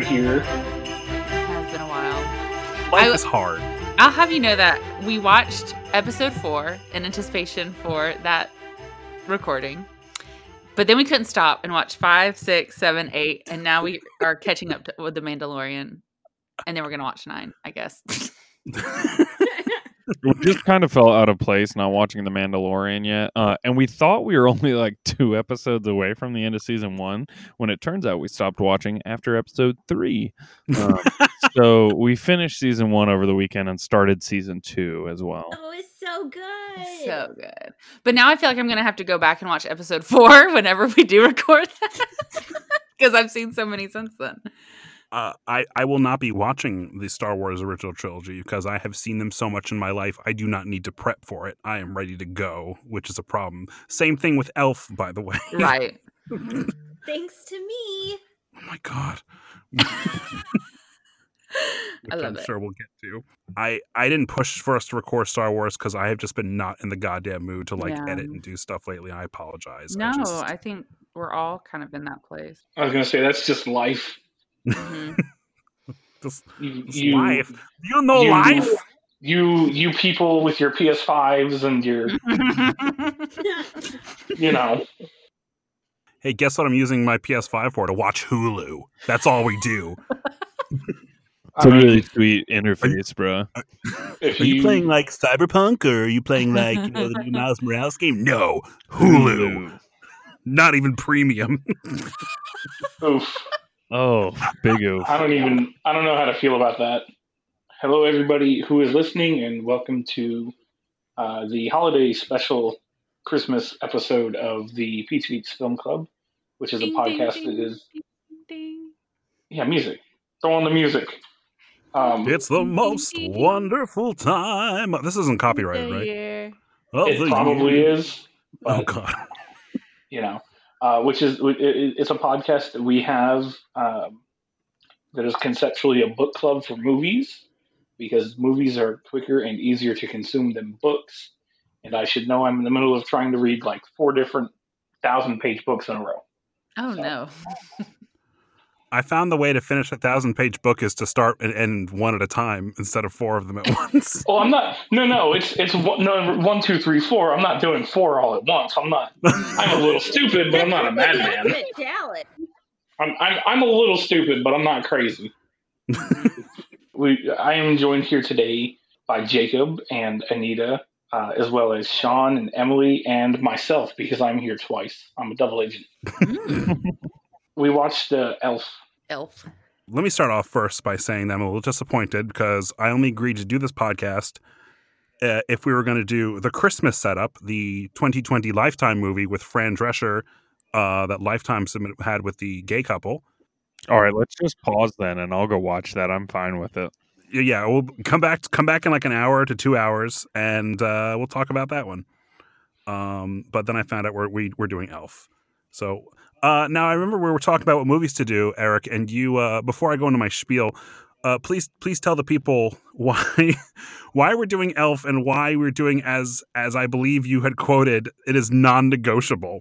gathered here. It has been a while. Life I- is hard. I'll have you know that we watched episode four in anticipation for that recording. But then we couldn't stop and watch five, six, seven, eight, and now we are catching up to, with The Mandalorian. And then we're going to watch nine, I guess. we just kind of felt out of place not watching The Mandalorian yet. Uh, and we thought we were only like two episodes away from the end of season one when it turns out we stopped watching after episode three. Um, so we finished season one over the weekend and started season two as well. Oh, it's so good. so good. But now I feel like I'm going to have to go back and watch episode four whenever we do record that. Because I've seen so many since then. Uh, I, I will not be watching the Star Wars original trilogy because I have seen them so much in my life. I do not need to prep for it. I am ready to go, which is a problem. Same thing with Elf, by the way. Right. Thanks to me. oh my god. Which I love I'm it. sure we'll get to. I I didn't push for us to record Star Wars because I have just been not in the goddamn mood to like Yeah. edit and do stuff lately. I apologize. No, I just, I think we're all kind of in that place. I was gonna say that's just life. Mhm. this, You, this you, life. You know you- life. you you people with your PS5s and your you know Hey, guess what I'm using my PS5 for? To watch Hulu. That's all we do. It's a really sweet interface, bro. if Are you playing like Cyberpunk or are you playing like you know the new Miles Morales game? No, Hulu. Not even premium. oof. Oh, big oof. I don't even I don't know how to feel about that. Hello everybody who is listening and welcome to uh, the holiday special Christmas episode of the Peach Geeks Film Club, which is a Ding, ding, podcast ding, that is ding, ding. yeah, music. Throw on the music. Um, It's the most wonderful time. This isn't copyrighted, right? year. Oh, it probably year. is. Oh god. you know, uh, which is it- it- it's a podcast that we have um, that is conceptually a book club for movies because movies are quicker and easier to consume than books. And I should know I'm in the middle of trying to read like four different thousand page books in a row. Oh So- no. I found the way to finish a thousand page book is to start and end one at a time instead of four of them at once. Oh, I'm not. No, no. It's it's one, no one, two, three, four. I'm not doing four all at once. I'm not. I'm a little stupid, but I'm not a madman. I'm, I'm I'm a little stupid, but I'm not crazy. we I am joined here today by Jacob and Anita, uh, as well as Sean and Emily and myself because I'm here twice. I'm a double agent. Mm. We watched uh, Elf. Elf. Let me start off first by saying that I'm a little disappointed because I only agreed to do this podcast uh, if we were going to do the Christmas setup, the 2020 Lifetime movie with Fran Drescher uh, that Lifetime had with the gay couple. All right, let's just pause then, and I'll go watch that. I'm fine with it. Yeah, we'll come back come back in like an hour to two hours, and uh, we'll talk about that one. Um, but then I found out we're we, we're doing Elf. So uh, now I remember we were talking about what movies to do, Eric, and you. Uh, before I go into my spiel, uh, please please tell the people why why we're doing Elf and why we're doing as as I believe you had quoted. It is non-negotiable.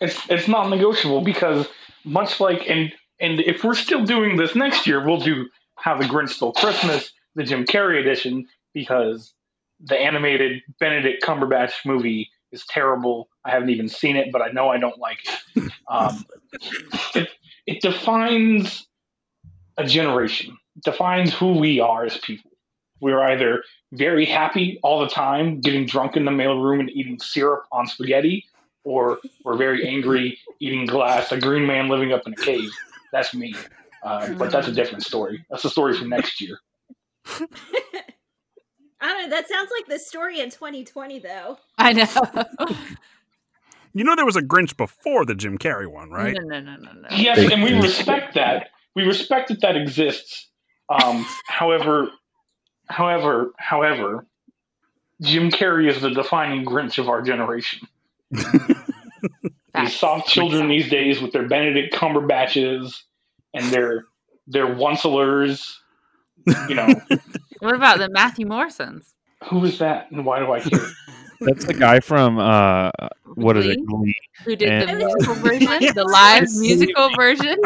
It's it's not negotiable because much like and and if we're still doing this next year, we'll do How the Grinch Stole Christmas, the Jim Carrey edition, because the animated Benedict Cumberbatch movie is terrible. I haven't even seen it, but I know I don't like it. Um, it, it defines a generation, it defines who we are as people. We're either very happy all the time, getting drunk in the mailroom and eating syrup on spaghetti, or we're very angry, eating glass, a green man living up in a cave. That's me. Uh, but that's a different story. That's a story for next year. I don't know. That sounds like the story in 2020, though. I know. You know there was a Grinch before the Jim Carrey one, right? No, no, no, no, no. Yes, and we respect that. We respect that that exists. Um, however, however, however, Jim Carrey is the defining Grinch of our generation. These soft children these days with their Benedict Cumberbatches and their their once-lers. You know, What about the Matthew Morrisons? who is that and why do I care? That's the guy from uh, what is it? Glee? Glee. Who did the musical version? The live musical version?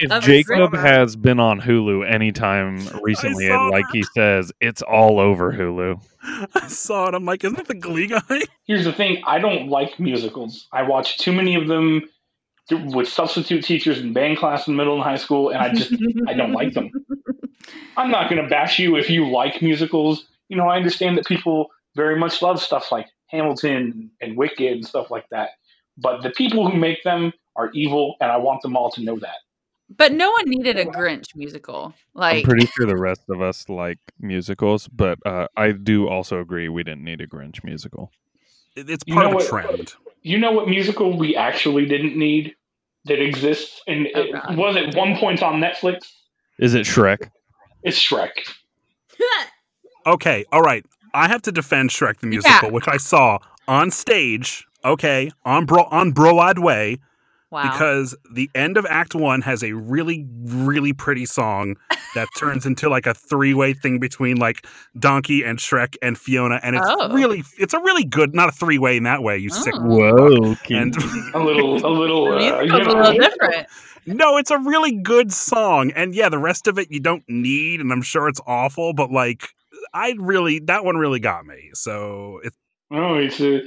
If Jacob has been on Hulu anytime recently, and like he says, it's all over Hulu. I saw it. I'm like, isn't that the Glee guy? Here's the thing: I don't like musicals. I watch too many of them with substitute teachers in band class in middle and high school, and I just I don't like them. I'm not going to bash you if you like musicals. You know, I understand that people very much love stuff like Hamilton and Wicked and stuff like that. But the people who make them are evil, and I want them all to know that. But no one needed a Grinch musical. Like, I'm pretty sure the rest of us like musicals, but uh, I do also agree we didn't need a Grinch musical. It- It's You part know of a what- trend. You know what musical we actually didn't need that exists and Oh, it was at one point on Netflix? Is it Shrek? It's Shrek. Okay, all right. I have to defend Shrek the musical, which I saw on stage. Okay, on Bro on Broadway wow. because the end of Act One has a really, really pretty song that turns into like a three way thing between like Donkey and Shrek and Fiona, and it's Oh. really, it's a really good, not a three way in that way. You sick. Oh. Whoa, And A little, a little. Uh, you musical's a little different. no, it's a really good song, and yeah, the rest of it you don't need, and I'm sure it's awful, but like. I really that one really got me. So it's Oh, it's a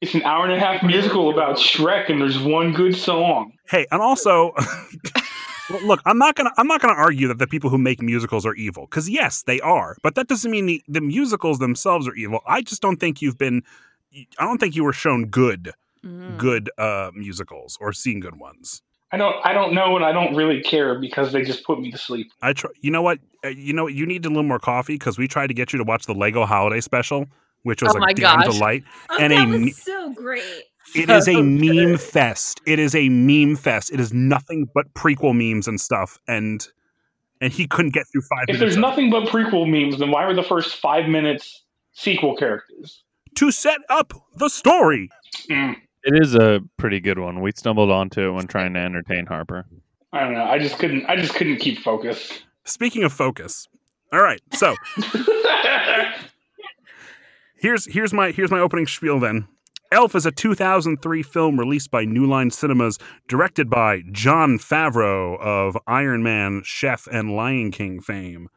it's an hour and a half musical about Shrek, and there's one good song. Hey, and also, look, I'm not gonna I'm not gonna argue that the people who make musicals are evil because yes, they are, but that doesn't mean the, the musicals themselves are evil. I just don't think you've been. I don't think you were shown good Mhm. good uh, musicals or seen good ones. I don't I don't know, and I don't really care because they just put me to sleep. I try. You know what? Uh, You know what? you need a little more coffee because we tried to get you to watch the Lego Holiday Special, which was Oh a damn gosh. delight. Oh, And that a was so great. It is a meme fest. It is a meme fest. It is nothing but prequel memes and stuff. And and he couldn't get through five If minutes. there's of it. nothing but prequel memes, then why were the first five minutes sequel characters? to set up the story. Mm, It is a pretty good one. We stumbled onto it when trying to entertain Harper. I don't know. I just couldn't. I just couldn't keep focus. Speaking of focus. All right. So here's here's my here's my opening spiel then. Elf is a 2003 film released by New Line Cinemas, directed by Jon Favreau of Iron Man, Chef, and Lion King fame.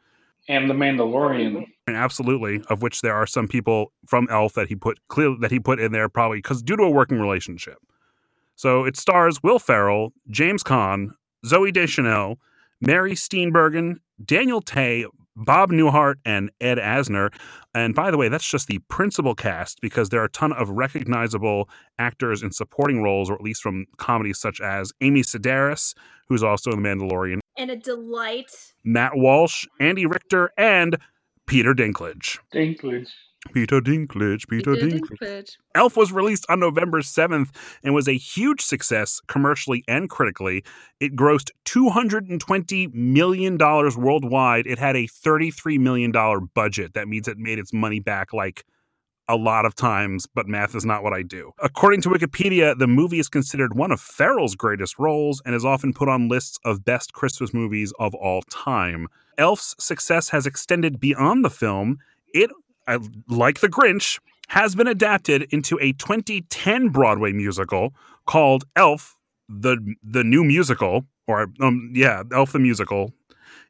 And the Mandalorian. And absolutely, of which there are some people from Elf that he put clear that he put in there probably because due to a working relationship. So it stars Will Ferrell, James Caan, Zooey Deschanel, Mary Steenburgen, Daniel Tay, Bob Newhart, and Ed Asner. And by the way, that's just the principal cast because there are a ton of recognizable actors in supporting roles, or at least from comedies such as Amy Sedaris, who's also in The Mandalorian, And a delight. Matt Walsh, Andy Richter, and Peter Dinklage. Dinklage. Peter Dinklage, Peter Peter Dinklage. Dinklage. Elf was released on November 7th and was a huge success commercially and critically. It grossed $220 million worldwide. It had a $33 million budget. That means it made its money back like a lot of times, but math is not what I do. According to Wikipedia, the movie is considered one of Ferrell's greatest roles and is often put on lists of best Christmas movies of all time. Elf's success has extended beyond the film. It, like The Grinch, has been adapted into a 2010 Broadway musical called Elf, the the new musical, or um, yeah, Elf the musical.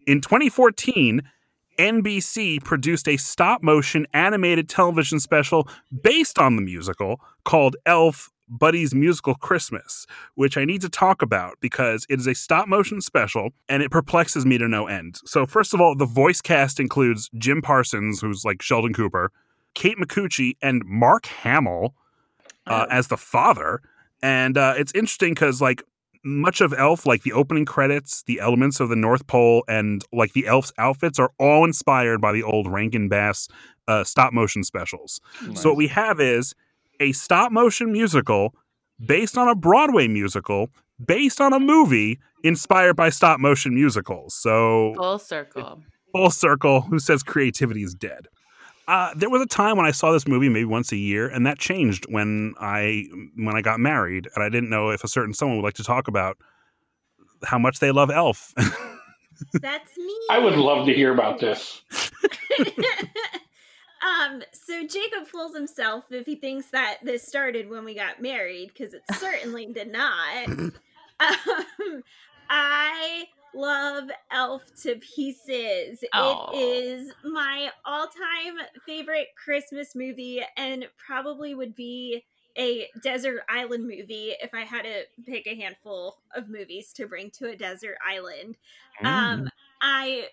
In 2014, NBC produced a stop motion animated television special based on the musical called Elf Buddy's Musical Christmas, which I need to talk about because it is a stop motion special and it perplexes me to no end. So, first of all, the voice cast includes Jim Parsons, who's like Sheldon Cooper, Kate Micucci, and Mark Hamill uh, as the father. And uh, it's interesting because, like, much of Elf, like the opening credits, the elements of the North Pole, and like the elf's outfits are all inspired by the old Rankin Bass uh, stop motion specials. So what we have is a stop motion musical based on a Broadway musical based on a movie inspired by stop motion musicals. So Full circle. full circle. Who says creativity is dead? Uh, there was a time when I saw this movie maybe once a year, and that changed when I when I got married, and I didn't know if a certain someone would like to talk about how much they love Elf. That's me. I would love to hear about this. Um, so Jacob fools himself if he thinks that this started when we got married, because it certainly did not. Um, I love Elf to pieces. Aw. It is my all-time favorite Christmas movie, and probably would be a desert island movie if I had to pick a handful of movies to bring to a desert island. Mm. Um, I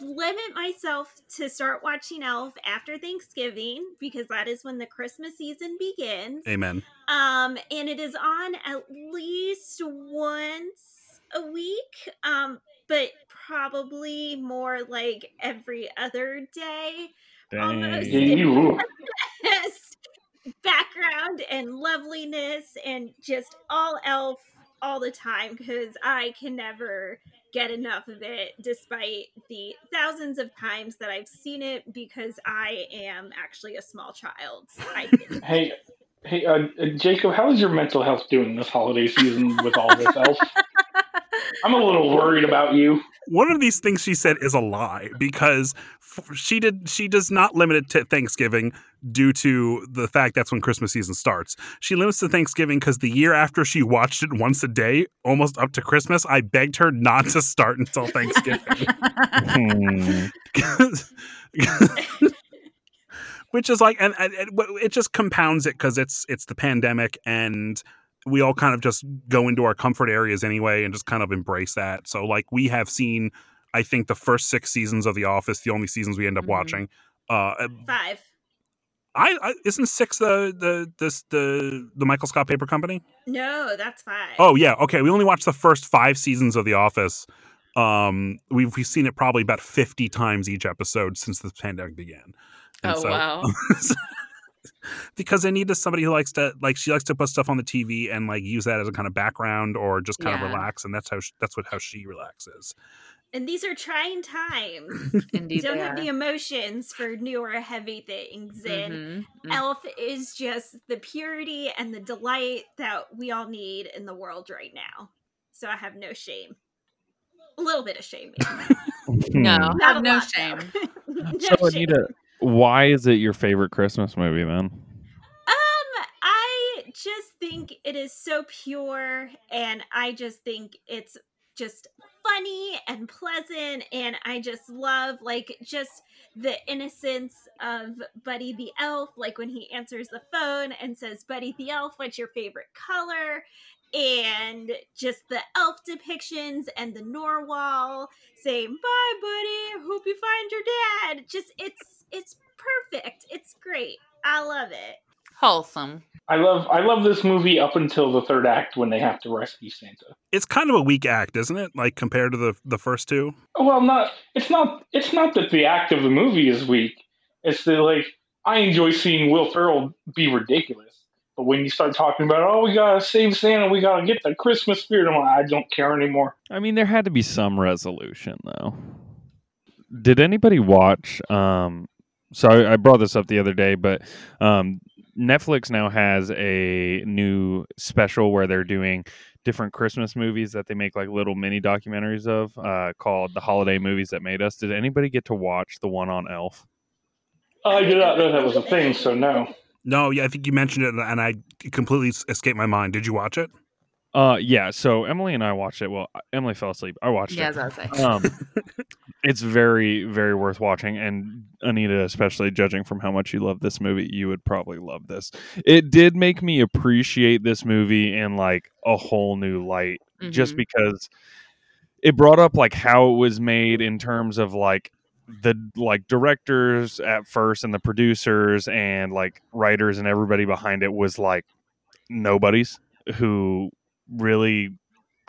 limit myself to start watching Elf after Thanksgiving because that is when the Christmas season begins. Amen. Um, and it is on at least once a week, um, but probably more like every other day. almost. Dang. You. Background and loveliness and just all elf all the time because I can never get enough of it despite the thousands of times that I've seen it because I am actually a small child. I. Hey, hey, uh, Jacob, how is your mental health doing this holiday season with all this elf? I'm a little worried about you. One of these things she said is a lie because f- she did she does not limit it to Thanksgiving due to the fact that's when Christmas season starts. She limits to Thanksgiving because the year after she watched it once a day, almost up to Christmas, I begged her not to start until Thanksgiving. Hmm. which is like and, and and it just compounds it because it's it's the pandemic and we all kind of just go into our comfort areas anyway and just kind of embrace that so like we have seen i think the first six seasons of the office the only seasons we end up Mhm. watching uh Five. I, I isn't six the the this the the michael scott paper company No, that's five. Oh yeah, okay. We only watched the first five seasons of The Office. Um, we've we've seen it probably about fifty times each episode since the pandemic began. And oh so- wow. because I needed somebody who likes to like she likes to put stuff on the TV and like use that as a kind of background or just kind Yeah. of relax, and that's how she, that's what how she relaxes. And these are trying times. Indeed Don't have are. the emotions for newer heavy things. And Mhm, mhm. Elf is just the purity and the delight that we all need in the world right now. So I have no shame. A little bit of shame. No. Not have no lot, shame. though. no So shame. Anita, why is it your favorite Christmas movie then? Um, I just think it is so pure, and I just think it's just funny and pleasant, and I just love like just the innocence of Buddy the Elf, like when he answers the phone and says, "Buddy the Elf, what's your favorite color?" And just the elf depictions and the Narwhal saying, "Bye, buddy. Hope you find your dad." Just it's it's perfect. It's great. I love it. Wholesome. I love I love this movie up until the third act when they have to rescue Santa. It's kind of a weak act, isn't it? Like compared to the the first two. Well, not it's not it's not that the act of the movie is weak. It's that like I enjoy seeing Will Ferrell be ridiculous. But when you start talking about oh we gotta save Santa, we gotta get the Christmas spirit, I'm like, I don't care anymore. I mean, there had to be some resolution though. Did anybody watch? Um, so I, I brought this up the other day, but um, Netflix now has a new special where they're doing different Christmas movies that they make like little mini documentaries of, uh, called "The Holiday Movies That Made Us." Did anybody get to watch the one on Elf? I did not know that was a thing, so no. No, yeah, I think you mentioned it, and I completely escaped my mind. Did you watch it? Uh, yeah. So Emily and I watched it. Well, Emily fell asleep. I watched Yeah, it. was saying. um, it's very, very worth watching. And Anita, especially judging from how much you love this movie, you would probably love this. It did make me appreciate this movie in like a whole new light, just Mhm. because it brought up like how it was made in terms of like the like directors at first and the producers and like writers and everybody behind it was like nobodies who really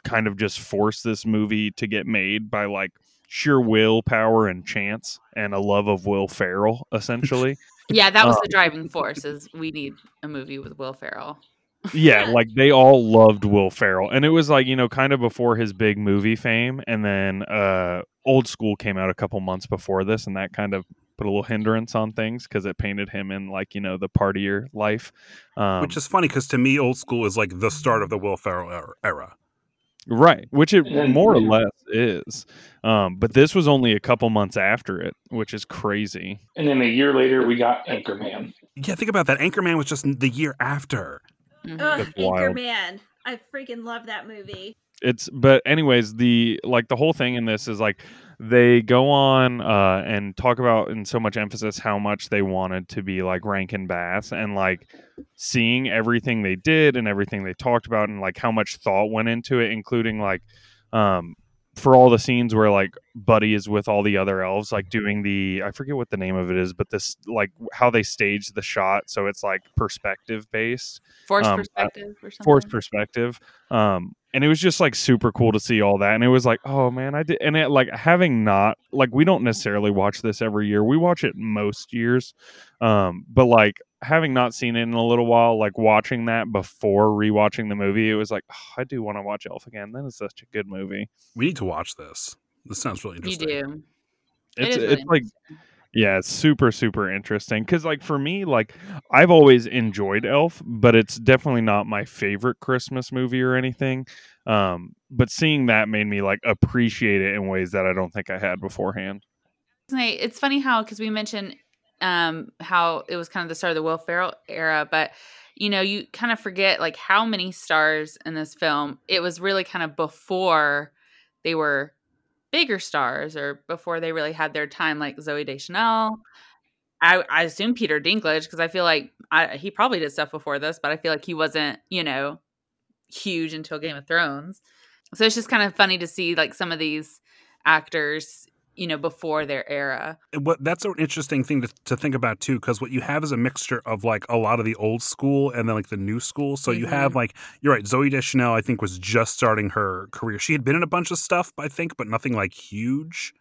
kind of just forced this movie to get made by like sheer willpower and chance and a love of Will Ferrell, essentially. yeah, that was um, the driving force. Is we need a movie with Will Ferrell. yeah, like they all loved Will Ferrell, and it was like you know kind of before his big movie fame, and then uh, Old School came out a couple months before this, and that kind of put a little hindrance on things because it painted him in like you know the partier life, um, Which is funny because to me, old school is like the start of the Will Ferrell era- era. Right, which it more or less is. Um, but this was only a couple months after it, which is crazy. And then a year later, we got Anchorman. Yeah, think about that. Anchorman was just the year after. Mhm. Ugh, Anchorman. I freaking love that movie. It's but anyways, the like the whole thing in this is like they go on uh and talk about in so much emphasis how much they wanted to be like Rankin Bass and like seeing everything they did and everything they talked about and like how much thought went into it, including like um for all the scenes where like Buddy is with all the other elves, like doing the I forget what the name of it is, but this like how they stage the shot so it's like perspective based Forced um, perspective or something. forced perspective um and it was just like super cool to see all that and it was like oh man i did and it like having not like we don't necessarily watch this every year we watch it most years um but like having not seen it in a little while like watching that before rewatching the movie it was like oh, i do want to watch elf again that is such a good movie We need to watch this. This sounds really interesting. You interesting. do. It it's is really it's like yeah it's super super interesting because like for me like i've always enjoyed elf but it's definitely not my favorite christmas movie or anything um but seeing that made me like appreciate it in ways that i don't think i had beforehand It's funny how because we mentioned um how it was kind of the start of the Will Ferrell era, but you know you kind of forget like how many stars in this film. It was really kind of before they were bigger stars or before they really had their time, like Zooey Deschanel. I, I assume Peter Dinklage because I feel like I, he probably did stuff before this, but I feel like he wasn't, you know, huge until Game of Thrones. So it's just kind of funny to see like some of these actors, you know, before their era. what that's an interesting thing to, to think about too because what you have is a mixture of like a lot of the old school and then like the new school. So you have like you're right zooey deschanel i think was just starting her career. She had been in a bunch of stuff i think but nothing like huge.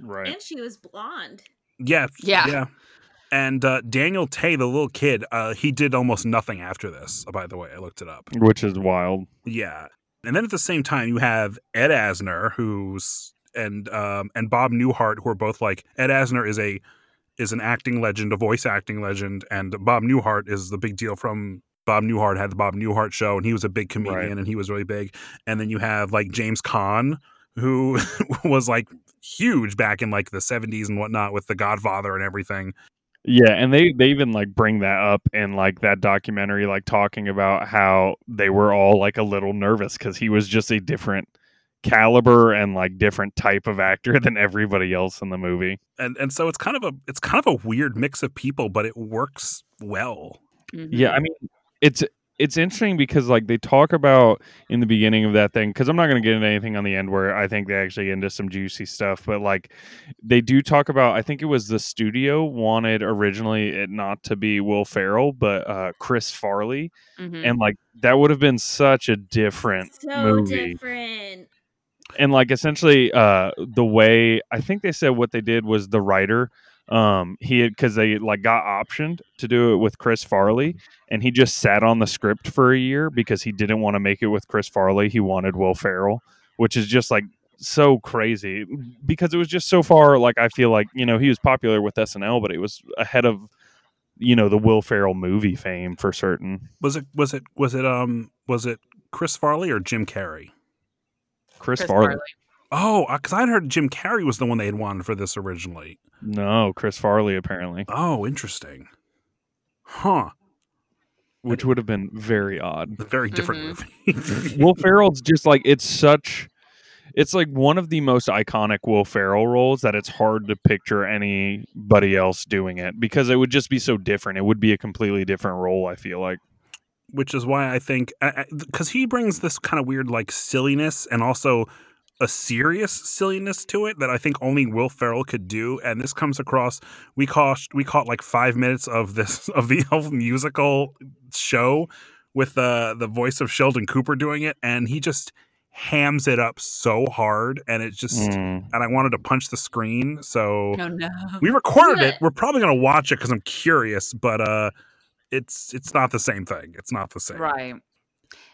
Right. And she was blonde. yeah Yeah. yeah. And uh, daniel tay the little kid uh, he did almost nothing after this by the way i looked it up. Which is wild. Yeah. And then at the same time you have ed asner who's and um and bob newhart who are both like ed asner is a is an acting legend a voice acting legend and bob newhart is the big deal from bob newhart had the bob newhart show and he was a big comedian Right. and he was really big and then you have like james Caan, who was like huge back in like the 70s and whatnot with the godfather and everything Yeah, and they they even like bring that up in like that documentary, like talking about how they were all like a little nervous because he was just a different caliber and like different type of actor than everybody else in the movie. and and so it's kind of a it's kind of a weird mix of people but it works well Yeah, I mean, it's it's interesting because like they talk about in the beginning of that thing because I'm not going to get into anything on the end where I think they actually get into some juicy stuff, but like they do talk about. I think it was the studio wanted originally it not to be Will Ferrell, but uh, Chris Farley, Mhm. and like that would have been such a different So movie different. And like essentially uh the way i think they said what they did was the writer um he had because they like got optioned to do it with chris farley and he just sat on the script for a year because he didn't want to make it with chris farley. He wanted will ferrell which is just like so crazy because it was just so far like i feel like you know he was popular with snl but it was ahead of you know the will ferrell movie fame for certain. Was it was it was it um was it chris farley or jim carrey chris, Chris farley. Farley. Oh, because I'd heard Jim Carrey was the one they had wanted for this originally. no chris farley apparently Oh, interesting. Huh. which would have been very odd A very different mm-hmm. movie. Will Ferrell's just like it's such it's like one of the most iconic Will Ferrell roles that it's hard to picture anybody else doing it because it would just be so different. It would be a completely different role, I feel like. Which is why I think, because he brings this kind of weird, like, silliness and also a serious silliness to it that I think only Will Ferrell could do. And this comes across. We caught we caught like five minutes of this of the Elf musical show with the the voice of Sheldon Cooper doing it, and he just hams it up so hard, and it just Mm. and I wanted to punch the screen. So Oh no. we recorded it. We're probably gonna watch it because I'm curious, but uh, it's it's not the same thing. It's not the same. Right.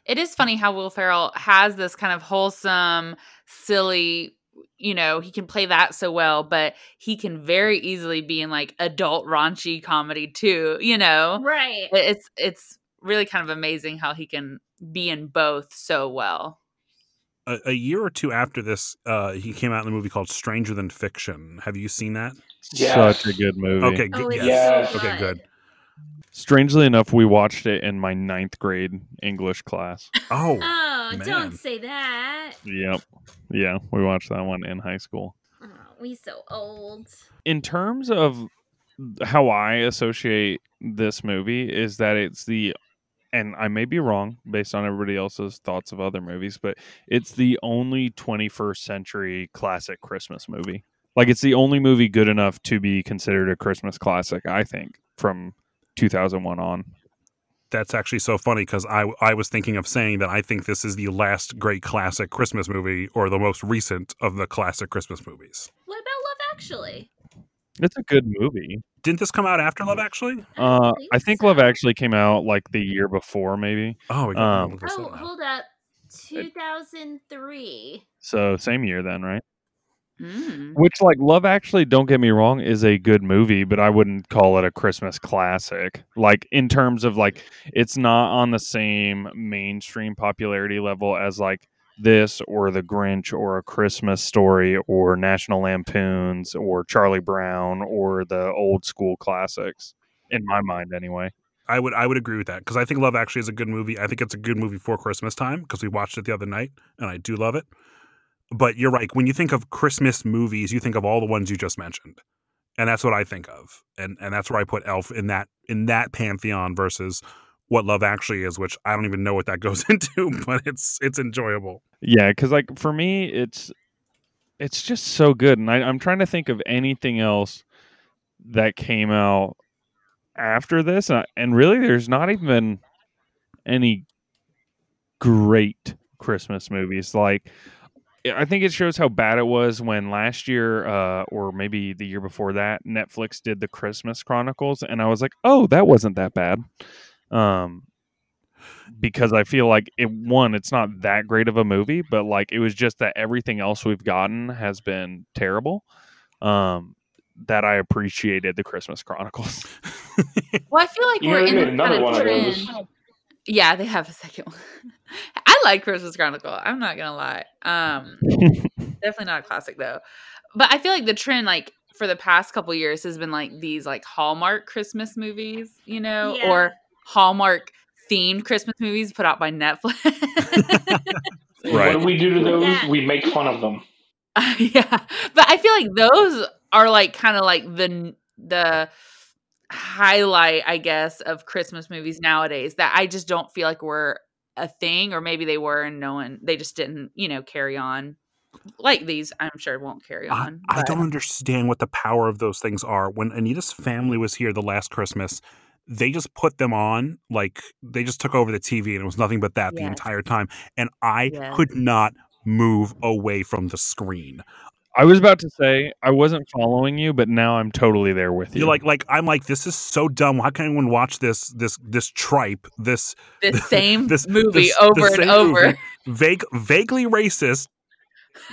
It is funny how Will Ferrell has this kind of wholesome, silly, you know, he can play that so well, but he can very easily be in like adult raunchy comedy too, you know. Right. It's it's really kind of amazing how he can be in both so well. a, a year or two after this, uh, he came out in a movie called Stranger Than Fiction. Have you seen that? Yes. Such a good movie. Okay, Oh, good. Yes. so Okay, good. Strangely enough, we watched it in my ninth grade English class. Oh, Oh, Man. don't say that. Yep. Yeah, we watched that one in high school. Oh, we so old. in terms of how I associate this movie is that it's the and I may be wrong based on everybody else's thoughts of other movies, but it's the only 21st century classic Christmas movie. Like it's the only movie good enough to be considered a Christmas classic, I think, from 2001 on. that's actually so funny because I I was thinking of saying that I think this is the last great classic Christmas movie or the most recent of the classic Christmas movies. What about Love Actually? It's a good movie. Didn't this come out after Love Actually? Uh, believe I think so. Love actually came out like the year before, maybe. Oh, we Um, Oh, hold up. 2003. So same year then, right? Mm. Which, like, Love Actually, don't get me wrong, is a good movie, but I wouldn't call it a Christmas classic. Like, in terms of, like, it's not on the same mainstream popularity level as, like, this or The Grinch or A Christmas Story or National Lampoons or Charlie Brown or the old school classics, in my mind, anyway. I would I would agree with that because I think Love Actually is a good movie. I think it's a good movie for Christmas time because we watched it the other night and I do love it. But you're right. When you think of Christmas movies, you think of all the ones you just mentioned, and that's what I think of, and and that's where I put Elf in that in that pantheon versus what Love Actually is, which I don't even know what that goes into, but it's it's enjoyable. Yeah, because, like, for me, it's it's just so good. And I, I'm trying to think of anything else that came out after this, and, I, and really, there's not even any great Christmas movies. Like, I think it shows how bad it was when last year, uh, or maybe the year before that, Netflix did the Christmas Chronicles, and I was like, oh, that wasn't that bad. Um, because I feel like it one, it's not that great of a movie, but like it was just that everything else we've gotten has been terrible. Um, that I appreciated the Christmas Chronicles. Well, I feel like we're know, in they another kind of one of trend. those. Yeah, they have a second one. I like Christmas Chronicle. I'm not gonna lie. Um, definitely not a classic though. But I feel like the trend, like for the past couple years, has been like these like Hallmark Christmas movies, you know, Yeah. or Hallmark themed Christmas movies put out by Netflix. Right. What do we do to those? Yeah. We make fun of them. yeah, but I feel like those are like kind of like the the highlight, I guess, of Christmas movies nowadays. That I just don't feel like were a thing, or maybe they were, and no one they just didn't, you know, carry on. Like these, I'm sure won't carry on. I but- don't understand what the power of those things are. When Anita's family was here the last Christmas, they just put them on, like they just took over the TV and it was nothing but that the entire time. And I Yes. could not move away from the screen. I was about to say I wasn't following you, but now I'm totally there with you. You're like, like I'm like, this is so dumb. Why can't anyone watch this this this tripe, this the same this- movie this- the over and over. movie, vague, vaguely racist,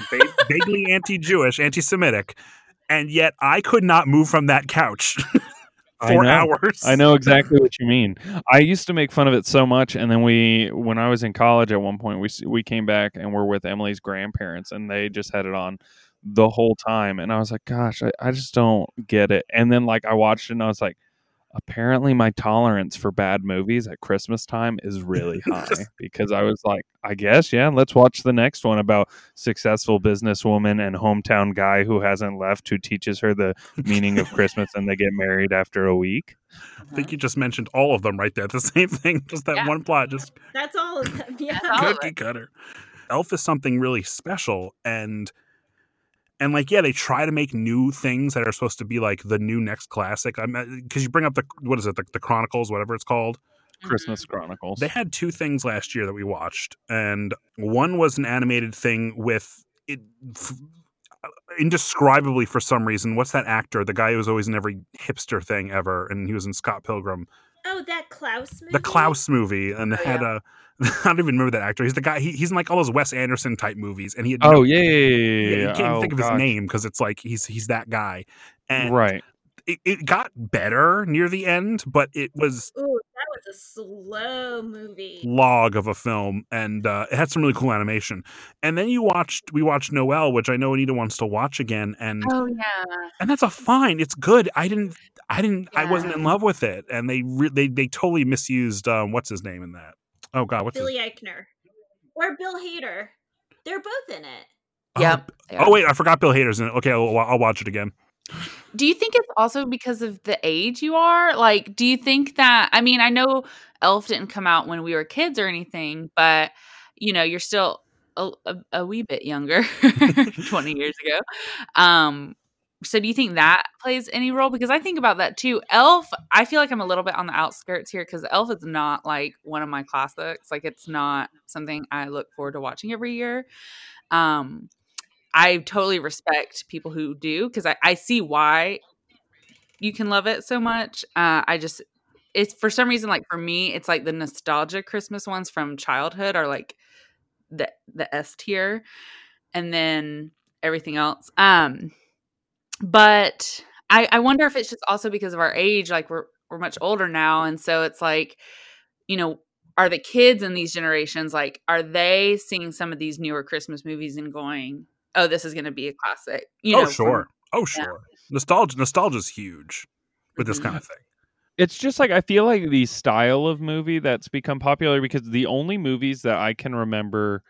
va- vaguely anti-Jewish, anti-Semitic, and yet I could not move from that couch I for know. hours. I know exactly what you mean. I used to make fun of it so much, and then we, when I was in college, at one point we we came back and we're with Emily's grandparents, and they just had it on the whole time, and I was like, "Gosh, I, I just don't get it." And then like I watched it, and I was like, "Apparently, my tolerance for bad movies at Christmas time is really high." because I was like, "I guess, yeah, let's watch the next one about successful businesswoman and hometown guy who hasn't left, who teaches her the meaning of Christmas, and they get married after a week." I think uh-huh. you just mentioned all of them right there. The same thing, just that Yeah. one plot, just That's all of them. Yeah. That's all of cookie cutter. Elf is something really special, and and like yeah, they try to make new things that are supposed to be like the new next classic. I'm uh, because you bring up the what is it the, the Chronicles, whatever it's called. Christmas mm-hmm. Chronicles. They had two things last year that we watched, and one was an animated thing with it f- indescribably for some reason. What's that actor? The guy who was always in every hipster thing ever, and he was in Scott Pilgrim, Oh, that Klaus movie. the Klaus movie, and it Oh, had a. I don't even remember that actor. He's the guy. He, he's in like all those Wes Anderson type movies, and he had oh no- yeah, yeah, yeah, yeah, yeah, you yeah. can't even Oh, think of his name because it's like he's he's that guy. And Right. it, it got better near the end, but it was Ooh, that was a slow movie. log of a film, and uh, it had some really cool animation. And then you watched we watched Noelle, which I know Anita wants to watch again, and Oh yeah. and that's a fine. It's good. I didn't. I didn't. I wasn't in love with it, and they re- they they totally misused um, what's his name in that. Oh God, what's Billy his? Eichner or Bill Hader. They're both in it. Oh, Yep. Oh, wait, I forgot Bill Hader's in it. Okay, I'll, I'll watch it again. Do you think it's also because of the age you are? Like, do you think that? I mean, I know Elf didn't come out when we were kids or anything, but you know, you're still a, a, a wee bit younger, twenty years ago. Um, so do you think that plays any role? Because I think about that too. Elf, I feel like I'm a little bit on the outskirts here because Elf is not like one of my classics. Like, it's not something I look forward to watching every year. Um, I totally respect people who do because I, I see why you can love it so much. Uh, I just, it's for some reason, like for me, it's like the nostalgia Christmas ones from childhood are like the the S tier, and then everything else. Um, but I, I wonder if it's just also because of our age, like we're we're much older now, and so it's like, you know, are the kids in these generations like are they seeing some of these newer Christmas movies and going, oh, this is going to be a classic? You oh know, from- sure. Oh sure. Nostalgia. Nostalgia's huge with this Mhm. kind of thing. it's just like I feel like the style of movie that's become popular because the only movies that I can remember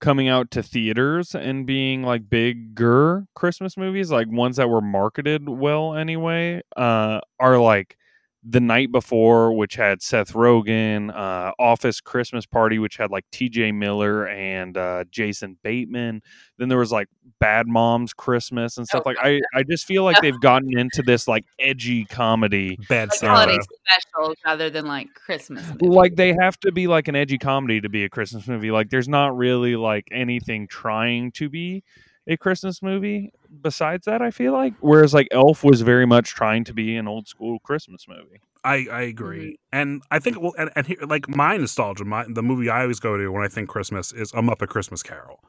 coming out to theaters and being like bigger Christmas movies, like ones that were marketed well anyway, uh, are like the night before, which had Seth Rogen, uh, Office Christmas Party, which had like T.J. Miller and uh, Jason Bateman. Then there was like Bad Moms Christmas and stuff Oh, like. I I just feel like they've gotten into this like edgy comedy Bad like Santa. holiday specials rather than like Christmas. movies. like they have to be like an edgy comedy to be a Christmas movie. Like there's not really like anything trying to be a Christmas movie besides that, I feel like. Whereas like Elf was very much trying to be an old school Christmas movie. I, I agree, and I think well, and, and here, like my nostalgia, my the movie I always go to when I think Christmas is Muppet Christmas Carol.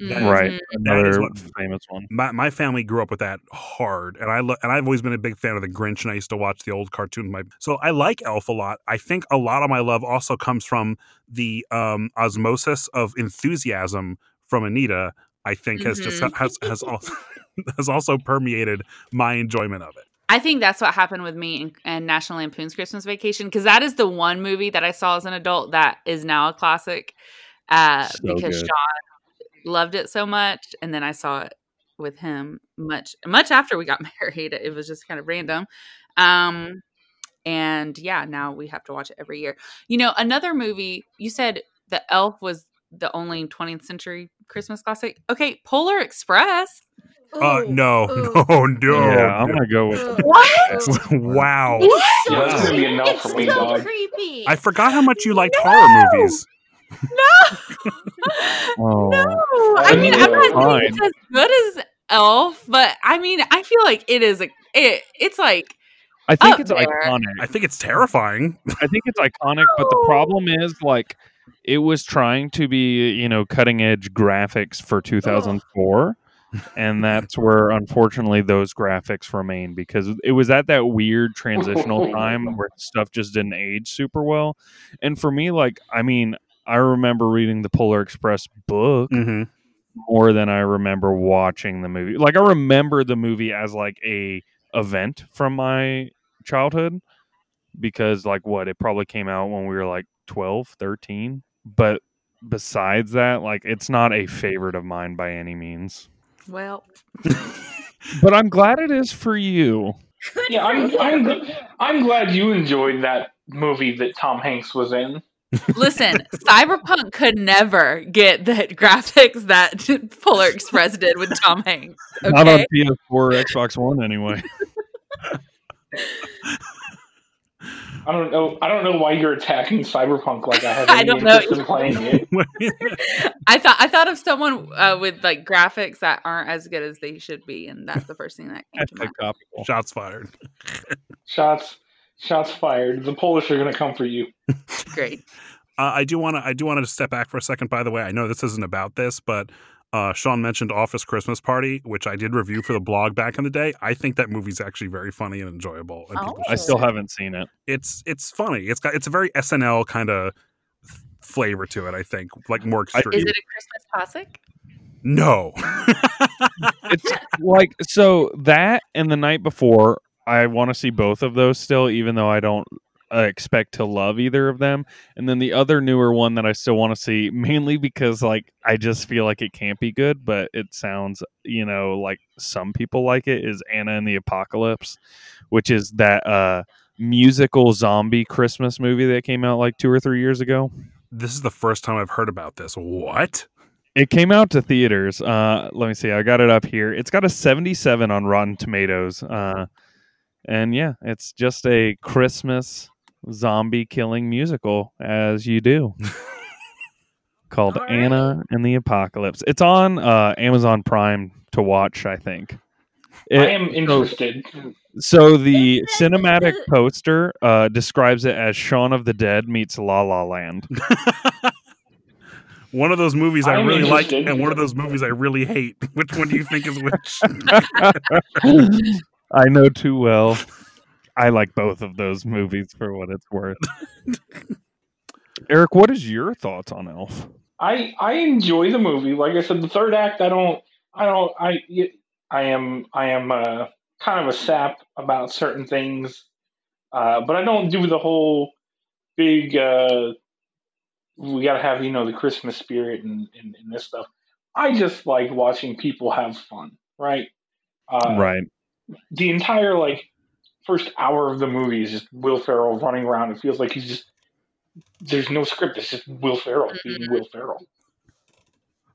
That is- Right. That is Another what- famous one. My my family grew up with that hard, and I lo- and I've always been a big fan of the Grinch, and I used to watch the old cartoons. My so I like Elf a lot. I think a lot of my love also comes from the um, osmosis of enthusiasm from Anita. I think has just Mhm. has has also has also permeated my enjoyment of it. I think that's what happened with me and, and National Lampoon's Christmas Vacation because that is the one movie that I saw as an adult that is now a classic uh, So because good. Sean loved it so much, and then I saw it with him much much after we got married. It was just kind of random. Um, and yeah, now we have to watch it every year. You know, another movie you said the Elf was the only 20th century Christmas classic. Okay, Polar Express. Uh, no, ooh, no, no. yeah, I'm gonna go with ooh, What? wow. It's so Yeah, that's gonna be a no it's so dog. creepy. I forgot how much you liked horror movies. Oh. No, I mean I'm not saying it's as good as Elf, but I mean I feel like it is a it. It's like I think it's there. iconic. I think it's terrifying. I think it's iconic, but the problem is like it was trying to be, you know, cutting edge graphics for 2004. and that's where unfortunately those graphics remain because it was at that weird transitional time where stuff just didn't age super well. And for me, like, I mean, I remember reading the Polar Express book Mm-hmm. more than I remember watching the movie. Like I remember the movie as like a event from my childhood because like what it probably came out when we were like 12, 13, but besides that like it's not a favorite of mine by any means. well, But I'm glad it is for you. Yeah, I'm. I'm I'm glad you enjoyed that movie that Tom Hanks was in. listen, Cyberpunk could never get the graphics that Polar Express did with Tom Hanks. Not on PS4 or Xbox One anyway. I don't know. I don't know why you're attacking Cyberpunk like I have any I don't know. interest in playing it. I thought I thought of someone uh, with like graphics that aren't as good as they should be, and that's the first thing that came to mind. topical. Shots fired. Shots, shots fired. The Polish are gonna come for you. Great. Uh, I do want to. I do want to step back for a second. By the way, I know this isn't about this, but Uh, Sean mentioned Office Christmas Party, which I did review for the blog back in the day. I think that movie's actually very funny and enjoyable. And Oh. I still haven't seen it. It's it's funny. It's got it's a very SNL kind of flavor to it. I think like more I- extreme. Is it a Christmas classic? no. It's like so that and the night before. I want to see both of those still, even though I don't uh, expect to love either of them. And then the other newer one that I still want to see, mainly because like I just feel like it can't be good, but it sounds, you know, like some people like it. Is Anna and the Apocalypse, which is that uh musical zombie Christmas movie that came out like two or three years ago. this is the first time I've heard about this. What? It came out to theaters. Uh, let me see. I got it up here. It's got a 77 on Rotten Tomatoes. Uh, and yeah, it's just a Christmas zombie killing musical, as you do, called All right. Anna and the Apocalypse. It's on uh, Amazon Prime to watch, I think. It- I am interested. so the cinematic poster uh, describes it as Shaun of the Dead meets La La Land. one of those movies I I'm really like, and one of those movies I really hate. Which one do you think is which? I know too well. I like both of those movies for what it's worth. Eric, what is your thoughts on Elf? I I enjoy the movie. Like I said, the third act, I don't, I don't, I, I am, I am uh, kind of a sap about certain things, uh, but I don't do the whole big. Uh, we got to have you know the Christmas spirit and, and, and this stuff. I just like watching people have fun, right? Uh, right. the entire like first hour of the movie is just Will Ferrell running around. It feels like he's just there's no script. It's just Will Ferrell being mm-hmm. Will Ferrell.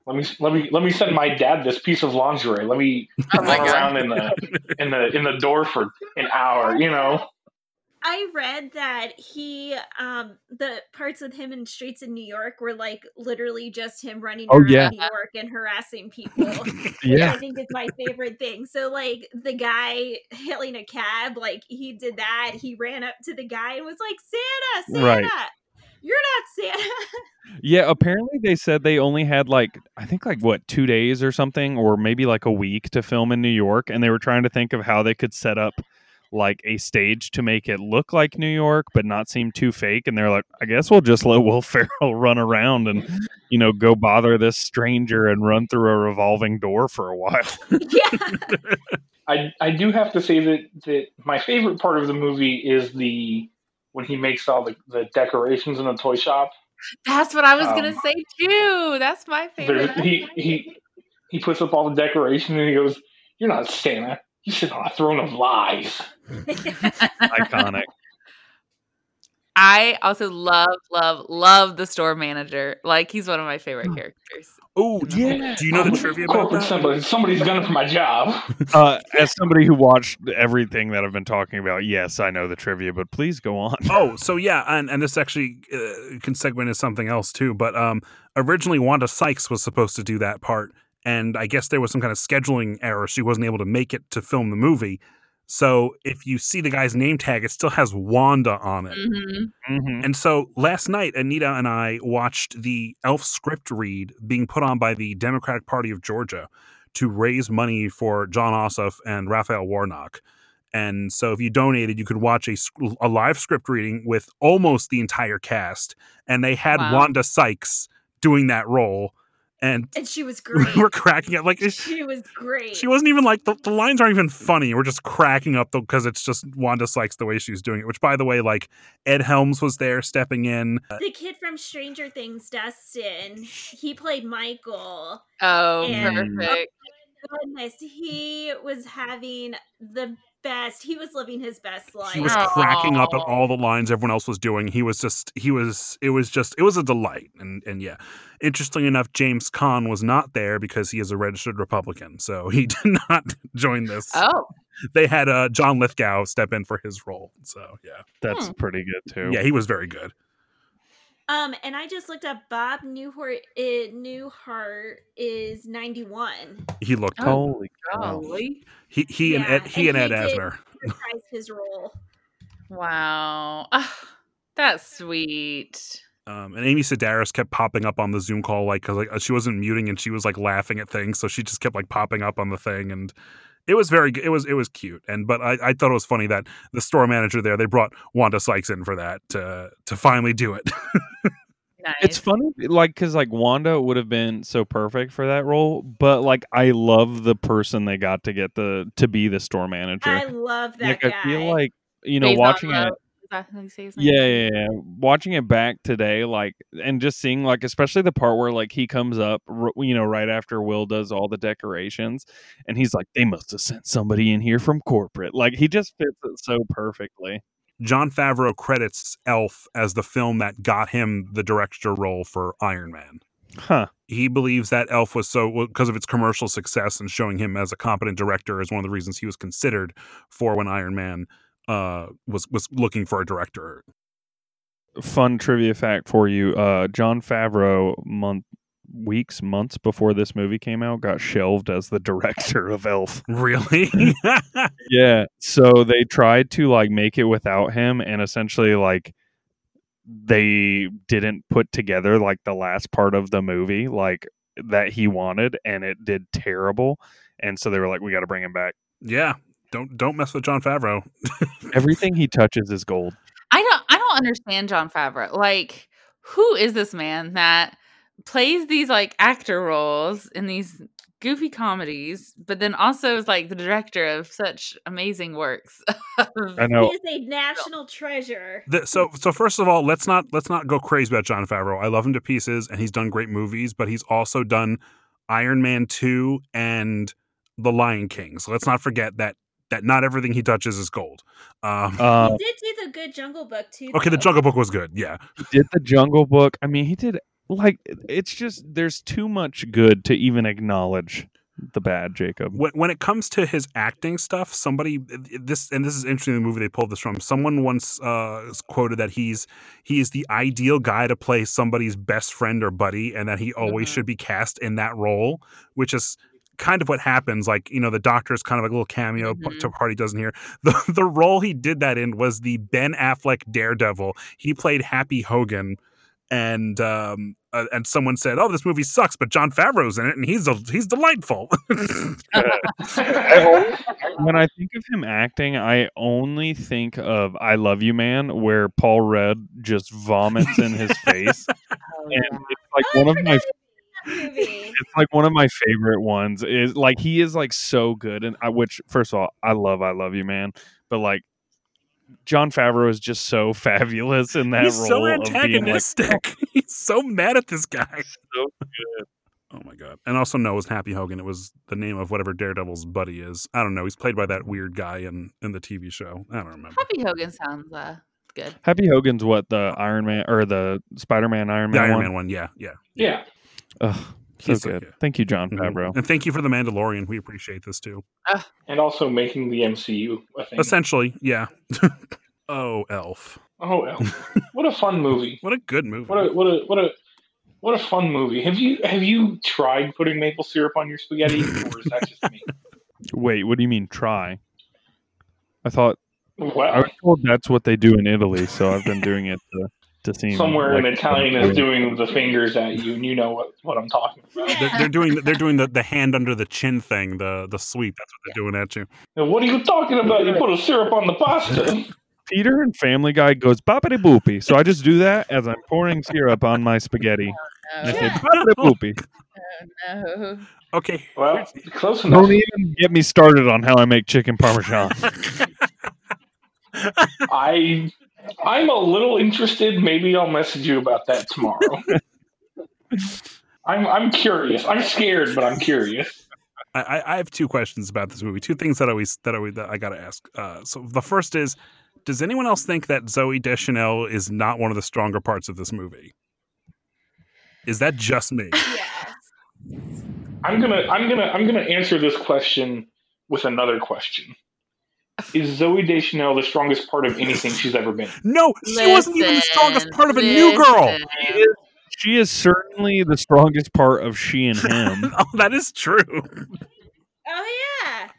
Let me let me let me send my dad this piece of lingerie. Let me Oh run around in the in the in the door for an hour. You know, I read that he, um, the parts with him in streets in New York were like literally just him running Oh, around yeah. New York and harassing people. Yeah. I think it's my favorite thing. So like the guy hailing a cab, like he did that. He ran up to the guy and was like, "Santa, Santa, Right. you're not Santa." Yeah, apparently they said they only had like I think like what, 2 days or something or maybe like a week to film in New York and they were trying to think of how they could set up like a stage to make it look like New York but not seem too fake and they're like I guess we'll just let Will Ferrell run around and you know go bother this stranger and run through a revolving door for a while. yeah, I I do have to say that that my favorite part of the movie is the when he makes all the, the decorations in the toy shop. That's what I was gonna Um, say too. That's my favorite. he he he puts up all the decorations and he goes, "You're not Santa. You should on a throne of lies." Iconic. I also love, love, love the store manager. Like he's one of my favorite characters. Oh, Yeah. Do you know the Um, trivia about corporate that? somebody, somebody's gunning for my job. Uh, as somebody who watched everything that I've been talking about, yes, I know the trivia, but please go on. Oh, so yeah, and, and this actually uh, can segue into something else too. But um, originally, Wanda Sykes was supposed to do that part, and I guess there was some kind of scheduling error. She wasn't able to make it to film the movie. So if you see the guy's name tag, it still has Wanda on it. hmm Mhm. And so last night, Anita and I watched the Elf script read being put on by the Democratic Party of Georgia to raise money for Jon Ossoff and Raphael Warnock. And so if you donated, you could watch a, a live script reading with almost the entire cast. And they had Wow. Wanda Sykes doing that role. And and she was great. we great. were cracking up. Like, she was great. she wasn't even like the, the lines aren't even funny. We're just cracking up because it's just Wanda Sykes the way she was doing it. Which, by the way, like Ed Helms was there stepping in. Uh, the kid from Stranger Things, Dustin, he played Michael. Oh, And- mm. perfect. Oh goodness, he was having the best. He was living his best life. He was cracking up at all the lines everyone else was doing. He was just he was it was just it was a delight. And and yeah. Interestingly enough, James Caan was not there because he is a registered Republican. So he did not join this. Oh, They had uh, John Lithgow step in for his role. So yeah. That's Hmm. pretty good too. Yeah, he was very good. Um, and I just looked up Bob Newhart. It, Newhart is ninety one. He looked Oh. Holy golly. he he and Ed he and and Ed he did- Asner. Reprised his role. Wow. Ah, that's sweet. Um, and Amy Sedaris kept popping up on the Zoom call, like because like she wasn't muting and she was like laughing at things, so she just kept like popping up on the thing, and it was very it was it was cute. And but I, I thought it was funny that the store manager there they brought Wanda Sykes in for that to to finally do it. Nice. It's funny, like, because like Wanda would have been so perfect for that role, but like I love the person they got to get the to be the store manager. I love that like guy. I feel like you know Faizon watching Love. it. Is that how you say his name? Yeah, yeah, yeah. Watching it back today, like, and just seeing, like, especially the part where, like, he comes up, r- you know, right after Will does all the decorations, and he's like, they must have sent somebody in here from corporate. Like, he just fits it so perfectly. Jon Favreau credits Elf as the film that got him the director role for Iron Man. Huh. He believes that Elf was so because of its commercial success and showing him as a competent director is one of the reasons he was considered for when Iron Man uh, was was looking for a director. Fun trivia fact for you: uh, Jon Favreau, month, weeks, months before this movie came out, got shelved as the director of Elf. Really? Yeah. So they tried to like make it without him and essentially like they didn't put together like the last part of the movie like that he wanted and it did terrible. And so they were like, we got to bring him back. yeah. Don't don't mess with Jon Favreau. Everything he touches is gold. I don't I don't understand Jon Favreau. Like, who is this man that plays these like actor roles in these goofy comedies, but then also is like the director of such amazing works? I know. He is a national treasure. The- so so first of all, let's not let's not go crazy about Jon Favreau. I love him to pieces, and he's done great movies, but he's also done Iron Man two and The Lion King. So let's not forget that that not everything he touches is gold. Um, Uh, he did do the good Jungle Book too. okay, the. Jungle Book was good. Yeah, he did the Jungle Book. I mean, he did like it's just there's too much good to even acknowledge the bad, Jacob. when, when it comes to his acting stuff, somebody this and this is interesting. The movie they pulled this from. Someone once uh, quoted that he's he is the ideal guy to play somebody's best friend or buddy, and that he always Mhm. should be cast in that role, which is kind of what happens. Like you know, the Doctor is kind of like a little cameo Mhm. to a part doesn't hear. The the role he did that in was the Ben Affleck Daredevil. He played Happy Hogan. And um uh, and someone said, "Oh, this movie sucks, but Jon Favreau's in it, and he's he's delightful." when I think of him acting, I only think of "I Love You, Man," where Paul Rudd just vomits in his face, Oh, and it's like Oh, I one of my forgot about that movie. it's like one of my favorite ones. Is like he is like so good, and I which first of all, I love "I Love You, Man," but like Jon Favreau is just so fabulous in that He's role so of being like antagonistic. He's so mad at this guy. so good. Oh my god! And also, no, it was Happy Hogan. It was the name of whatever Daredevil's buddy is. I don't know. He's played by that weird guy in in the TV show. I don't remember. Happy Hogan sounds uh good. Happy Hogan's what the Iron Man or the Spider Man Iron The Man Iron one. Man one. Yeah, yeah. Yeah. Ugh, so He's so good. good. Thank you, Jon. Favreau. Mm-hmm. And thank you for the Mandalorian. We appreciate this too. Ah, and also making the MCU a thing. Essentially, yeah. oh, Elf! Oh, Elf. what a fun movie. What a good movie. What a what a what a what a fun movie. Have you have you tried putting maple syrup on your spaghetti, or is that just me? Wait, what do you mean try? I thought I was told that's what they do in Italy, so I've been doing it to, to seem somewhere like an Italian is doing the fingers at you, and you know what, what I'm talking about. they're, they're doing they're doing the, the hand under the chin thing, the the sweep. That's what they're doing at you. Now, what are you talking about? You put a syrup on the pasta. Peter and Family Guy goes boppity boopy, so I just do that as I'm pouring syrup on my spaghetti. Oh, and I No, say boppity boopy. Oh, no. Okay. Well, close enough. Don't even get me started on how I make chicken parmesan. I I'm a little interested. Maybe I'll message you about that tomorrow. I'm I'm curious. I'm scared, but I'm curious. I, I I have two questions about this movie. Two things that I always that I always, that I gotta ask. Uh, so the first is, does anyone else think that Zooey Deschanel is not one of the stronger parts of this movie? Is that just me? Yes. I'm gonna I'm gonna I'm gonna answer this question with another question. Is Zooey Deschanel the strongest part of anything she's ever been? No, she wasn't even the strongest part of a new girl. she is certainly the strongest part of she and him. oh, that is true. Oh yeah.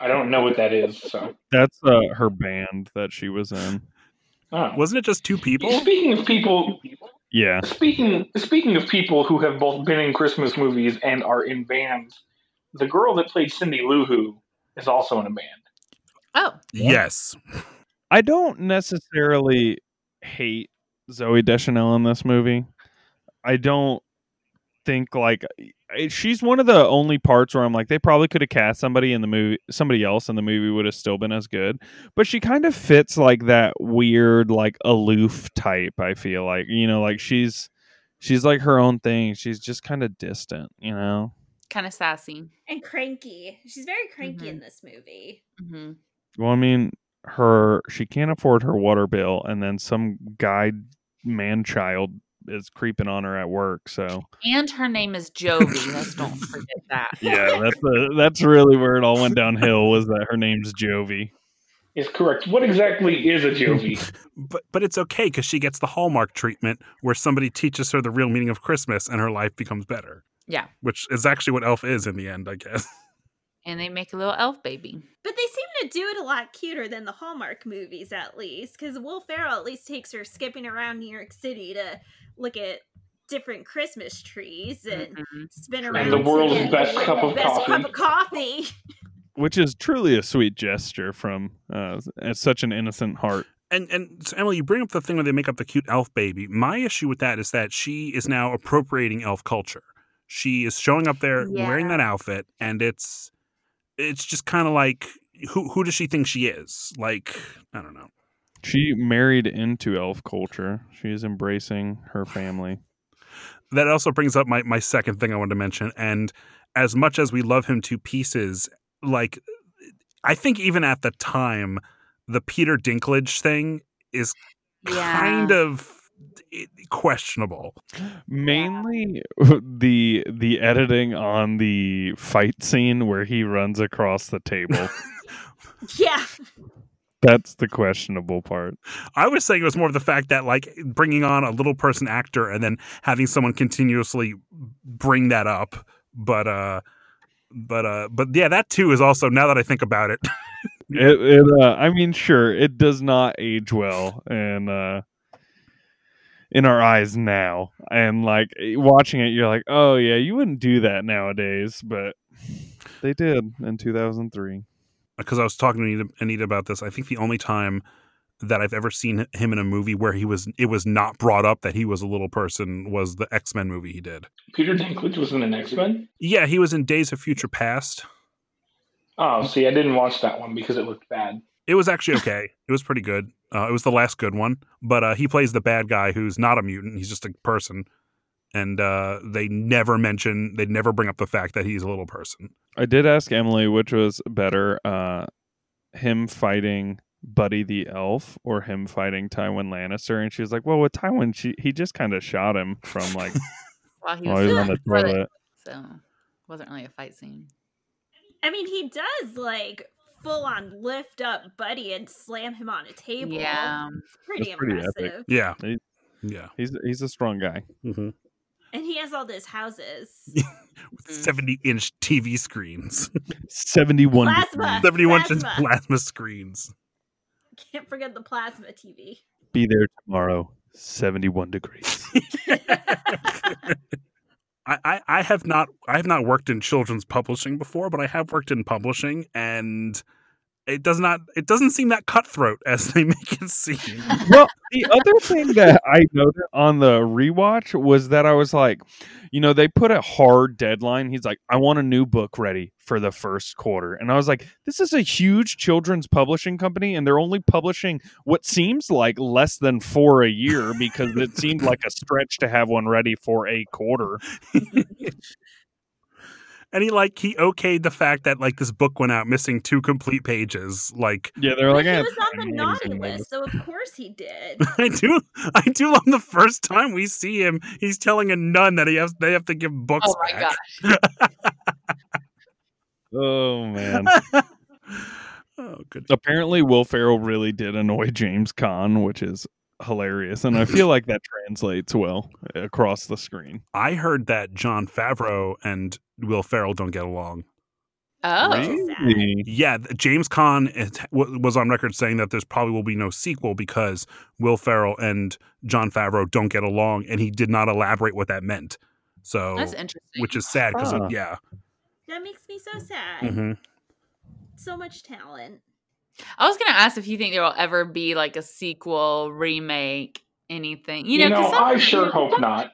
I don't know what that is. So That's uh, her band that she was in. Oh. Wasn't it just two people? Speaking of people, Yeah. speaking speaking of people who have both been in Christmas movies and are in bands, the girl that played Cindy Lou Who is also in a band. Oh, Yes. I don't necessarily hate Zooey Deschanel in this movie. I don't think like she's one of the only parts where I'm like they probably could have cast somebody in the movie somebody else and the movie would have still been as good. But she kind of fits like that weird like aloof type, I feel like. You know, like she's she's like her own thing. She's just kind of distant, you know. Kind of sassy. and cranky. She's very cranky Mhm. in this movie. hmm Well, I mean, her she can't afford her water bill, and then some guy man child is creeping on her at work. So And her name is Jovi. Let's don't forget that. yeah, that's the that's really where it all went downhill. Was that her name's Jovi? Is correct. What exactly is a Jovi? But but it's okay because she gets the Hallmark treatment where somebody teaches her the real meaning of Christmas and her life becomes better. Yeah. Which is actually what Elf is in the end, I guess. And they make a little elf baby. But they seem to do it a lot cuter than the Hallmark movies, at least. Because Will Ferrell at least takes her skipping around New York City to look at different Christmas trees and Mhm. spin And around. the to world's get best cup of best coffee. cup of coffee. Which is truly a sweet gesture from uh, such an innocent heart. And and so Emily, you bring up the thing where they make up the cute elf baby. My issue with that is that she is now appropriating elf culture. She is showing up there wearing that outfit, and it's it's just kind of like who who does she think she is? Like I don't know. She married into elf culture. She's embracing her family. That also brings up my my second thing I wanted to mention. And as much as we love him to pieces, like I think even at the time, the Peter Dinklage thing is Yeah. kind of questionable. Mainly the the editing on the fight scene where he runs across the table. yeah. That's the questionable part. I was saying it was more of the fact that like bringing on a little person actor and then having someone continuously bring that up. But uh but uh but yeah, that too is also now that I think about it. It, it uh, I mean, sure, it does not age well, and uh, in our eyes now, and like eh, watching it, you're like, oh yeah, you wouldn't do that nowadays, but they did in 2003. because uh, I was talking to Anita, Anita about this. I think the only time that I've ever seen him in a movie where he was it was not brought up that he was a little person was the X Men movie he did. Peter Dinklage was in an X Men. Yeah, he was in Days of Future Past. Oh, see, I didn't watch that one because it looked bad. It was actually okay. it was pretty good. Uh, it was the last good one, but uh, he plays the bad guy who's not a mutant. He's just a person, and uh, they never mention, they never bring up the fact that he's a little person. I did ask Emily which was better, uh, him fighting Buddy the Elf or him fighting Tywin Lannister, and she was like, "Well, with Tywin, she he just kind of shot him from like While he while was he was on the toilet, toilet." So wasn't really a fight scene. I mean, he does like full on lift up Buddy and slam him on a table. Yeah. Pretty That's pretty epic. impressive. Yeah, He- yeah. He's he's a strong guy. Mm-hmm. And he has all those houses. With Seventy inch TV screens, Seventy one. Plasma. seventy one inch Plasma. plasma screens. Can't forget the plasma TV. Be there tomorrow. Seventy one degrees. I, I, have not I have not worked in children's publishing before, but I have worked in publishing, and it does not it doesn't seem that cutthroat as they make it seem. well, the other thing that I noted on the rewatch was that I was like, you know, they put a hard deadline. He's like, I want a new book ready for the first quarter. And I was like, this is a huge children's publishing company, and they're only publishing what seems like less than four a year because it seemed like a stretch to have one ready for a quarter. and he like he okayed the fact that like this book went out missing two complete pages. Like Yeah, they're like, he eh, was on the naughty list, so of course he did. I do I do On the first time we see him, he's telling a nun that he has they have to give books Oh my back. gosh. Oh man. oh good. apparently Will Ferrell really did annoy James Caan, which is hilarious, and I feel like that translates well across the screen. I heard that Jon Favreau and Will Ferrell don't get along. Oh, Which is sad. Really? Yeah, James Caan was on record saying that there's probably will be no sequel because Will Ferrell and Jon Favreau don't get along, and he did not elaborate what that meant. So, that's interesting. which is sad because Huh. yeah, That makes me so sad. hmm So much talent. I was gonna ask if you think there will ever be like a sequel, remake, anything. You You, know, know, 'cause some- I sure hope not.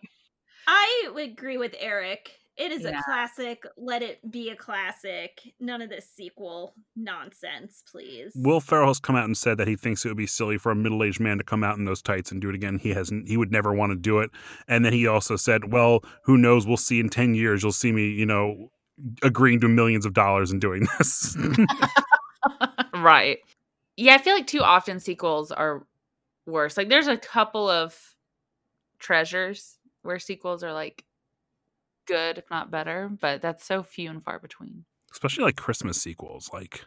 I would agree with Eric. It is Yeah. a classic. Let it be a classic. None of this sequel nonsense, please. Will Ferrell has come out and said that he thinks it would be silly for a middle-aged man to come out in those tights and do it again. He hasn't. He would never want to do it. And then he also said, "Well, who knows? We'll see in ten years. You'll see me, you know, agreeing to millions of dollars and doing this." right. Yeah, I feel like too often sequels are worse. Like there's a couple of treasures where sequels are like good, if not better, but that's so few and far between. Especially like Christmas sequels, like.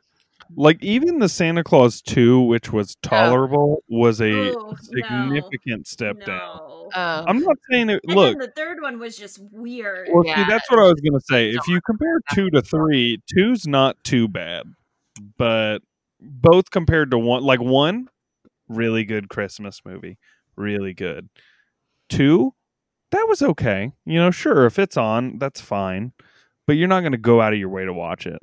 Like even the Santa Claus 2, which was oh. tolerable, was a Ooh, no. significant step down. Oh, I'm not saying it. and Look, then the third one was just weird. well, Yeah. see, that's what I was gonna say. If you compare two to three, two's not too bad, but both compared to one, like one, really good Christmas movie, really good. Two, that was okay. You know, sure, if it's on, that's fine, but you're not gonna go out of your way to watch it.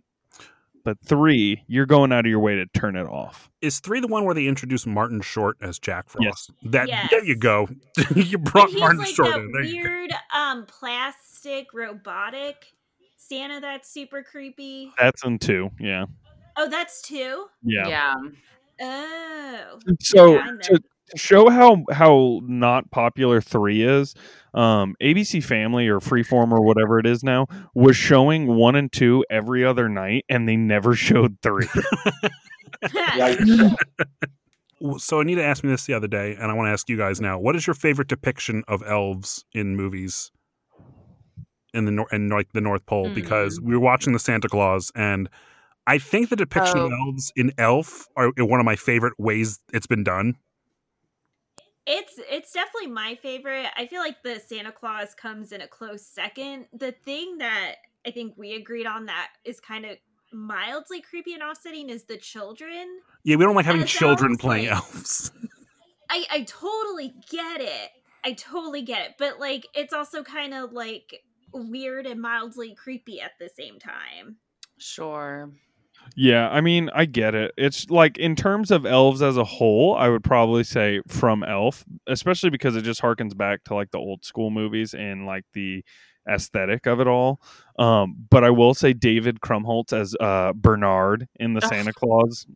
But three, you're going out of your way to turn it off. Is three the one where they introduce Martin Short as Jack Frost? Yes. That there you go. you brought he's Martin like Short in. There weird um plastic robotic Santa that's super creepy. That's in two, yeah, Oh, that's two? yeah. yeah. Oh. So Yeah, to, to show how how not popular three is, um, ABC Family or Freeform or whatever it is now was showing one and two every other night, and they never showed three. Yikes. So Anita asked me this the other day, and I want to ask you guys now. What is your favorite depiction of elves in movies in the nor- in like the North Pole? Because we were watching the Santa Claus, and I think the depiction of Oh. elves in Elf are one of my favorite ways it's been done. It's it's definitely my favorite. I feel like the Santa Claus comes in a close second. The thing that I think we agreed on that is kind of mildly creepy and offsetting is the children. Yeah, we don't like having children sounds playing elves. I I totally get it. I totally get it. But like it's also kind of like weird and mildly creepy at the same time. Sure. Yeah, I mean, I get it. It's like in terms of elves as a whole, I would probably say from Elf, especially because it just harkens back to like the old school movies and like the aesthetic of it all. Um, but I will say David Krumholtz as uh, Bernard in the Santa Claus.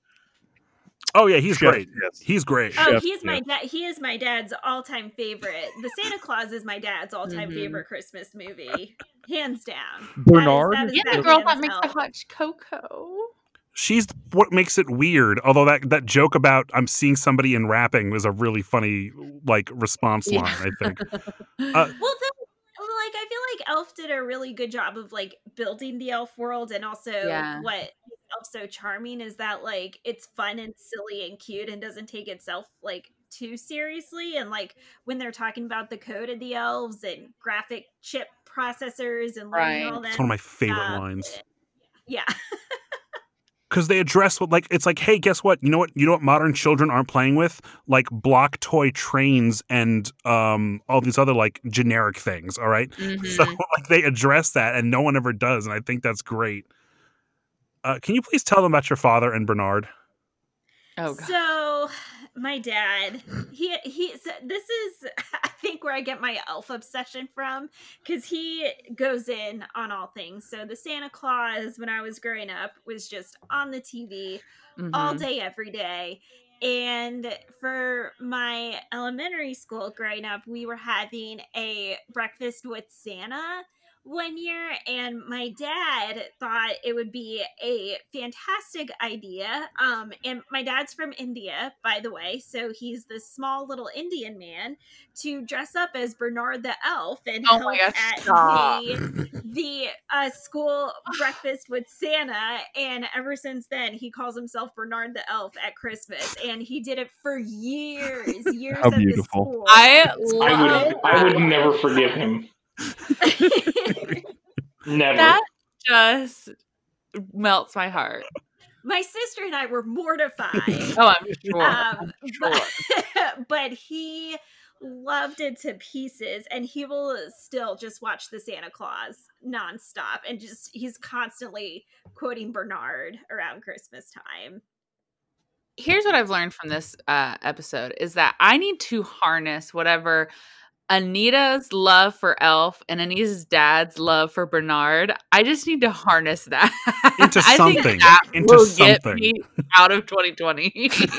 Oh yeah, he's Chef great. kiss. He's great. Oh, Chef he's my kiss. dad. He is my dad's all-time favorite. The Santa Claus is my dad's all-time Mhm. favorite Christmas movie, hands down. Bernard? that is Yeah, the girl man's that makes the elf. hot cocoa. She's what makes it weird. Although that that joke about I'm seeing somebody in rapping was a really funny like response Yeah. line. I think. Uh, Well, then, like I feel like Elf did a really good job of like building the elf world, and also Yeah. what makes Elf so charming is that like it's fun and silly and cute, and doesn't take itself like too seriously. And like when they're talking about the code of the elves and graphic chip processors and learning Right. all that, It's one of my favorite stuff, lines. Yeah, because they address what like it's like hey guess what? You know what you know what modern children aren't playing with? Like block toy trains and um all these other like generic things all right? So Mhm. like they address that and no one ever does and i think that's great. Uh, can you please tell them about your father and bernard? Oh god. So my dad, he he. So this is I think where I get my elf obsession from because he goes in on all things. So the Santa Claus when I was growing up was just on the TV all Mhm. day every day. And for my elementary school growing up, we were having a breakfast with Santa one year, and my dad thought it would be a fantastic idea. Um, and my dad's from India, by the way, so he's this small little Indian man to dress up as Bernard the Elf and Oh help my gosh, at stop. the the uh, school breakfast with Santa, and ever since then, he calls himself Bernard the Elf at Christmas, and he did it for years, years How at the beautiful. school. I I love would I would never forgive him. Never. That just melts my heart. My sister and I were mortified. Oh, I'm sure. um, sure. but, but he loved it to pieces and he will still just watch the Santa Claus nonstop and just he's constantly quoting Bernard around Christmas time. Here's what I've learned from this uh, episode is that I need to harness whatever Anita's love for Elf and Anita's dad's love for Bernard. I just need to harness that Into I think something. that Into will get something. me out of 2020. Because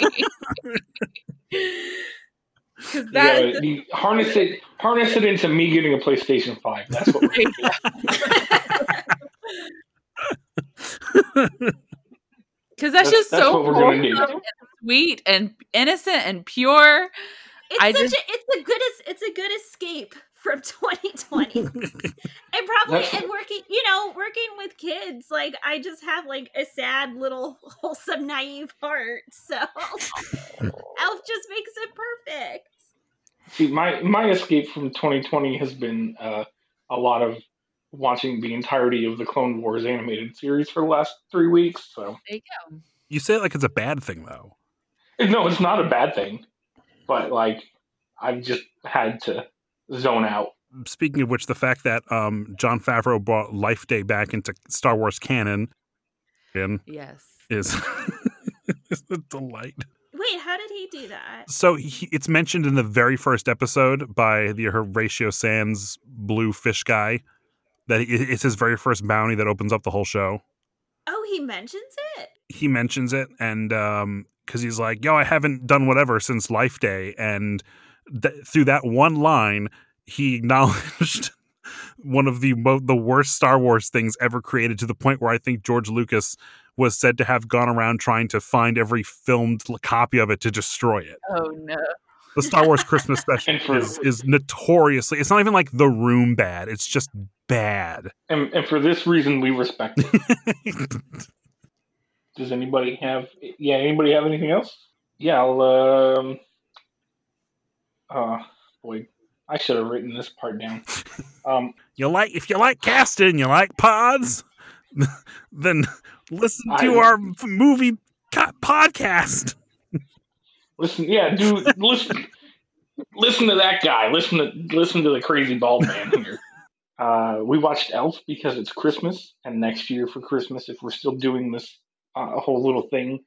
that yeah, you harness it, harness it into me getting a PlayStation Five. That's what. We're because that's, That's- just that's so what we're gonna do. wholesome and sweet and innocent and pure. It's I such just- a it's a good es- it's a good escape from 2020. and probably and working, you know, working with kids, like I just have like a sad little wholesome naive heart. So Elf just makes it perfect. See, my my escape from 2020 has been uh, a lot of watching the entirety of the Clone Wars animated series for the last three weeks. So There you go. You say it like it's a bad thing, though. no, it's not a bad thing, but like I've just had to zone out. Speaking of which, the fact that um, Jon Favreau brought Life Day back into Star Wars canon again Yes. is, is a delight. Wait, how did he do that? So he, it's mentioned in the very first episode by the Horatio Sanz blue fish guy that it's his very first bounty that opens up the whole show. Oh, he mentions it. He mentions it, and um, because he's like, "Yo, I haven't done whatever since Life Day," and th- through that one line, he acknowledged one of the mo- the worst Star Wars things ever created to the point where I think George Lucas was said to have gone around trying to find every filmed copy of it to destroy it. Oh no. The Star Wars Christmas special for- is, is notoriously it's not even like the room bad. It's just bad. And, and for this reason, we respect it. Does anybody have? Yeah, anybody have anything else? Yeah, I'll. Um, uh, boy, I should have written this part down. Um, you like if you like casting, you like pods, then listen to I- our movie co- podcast. listen, yeah, do listen, listen to that guy. Listen to listen to the crazy bald man here. Uh, we watched Elf because it's Christmas, and next year for Christmas, if we're still doing this uh, whole little thing,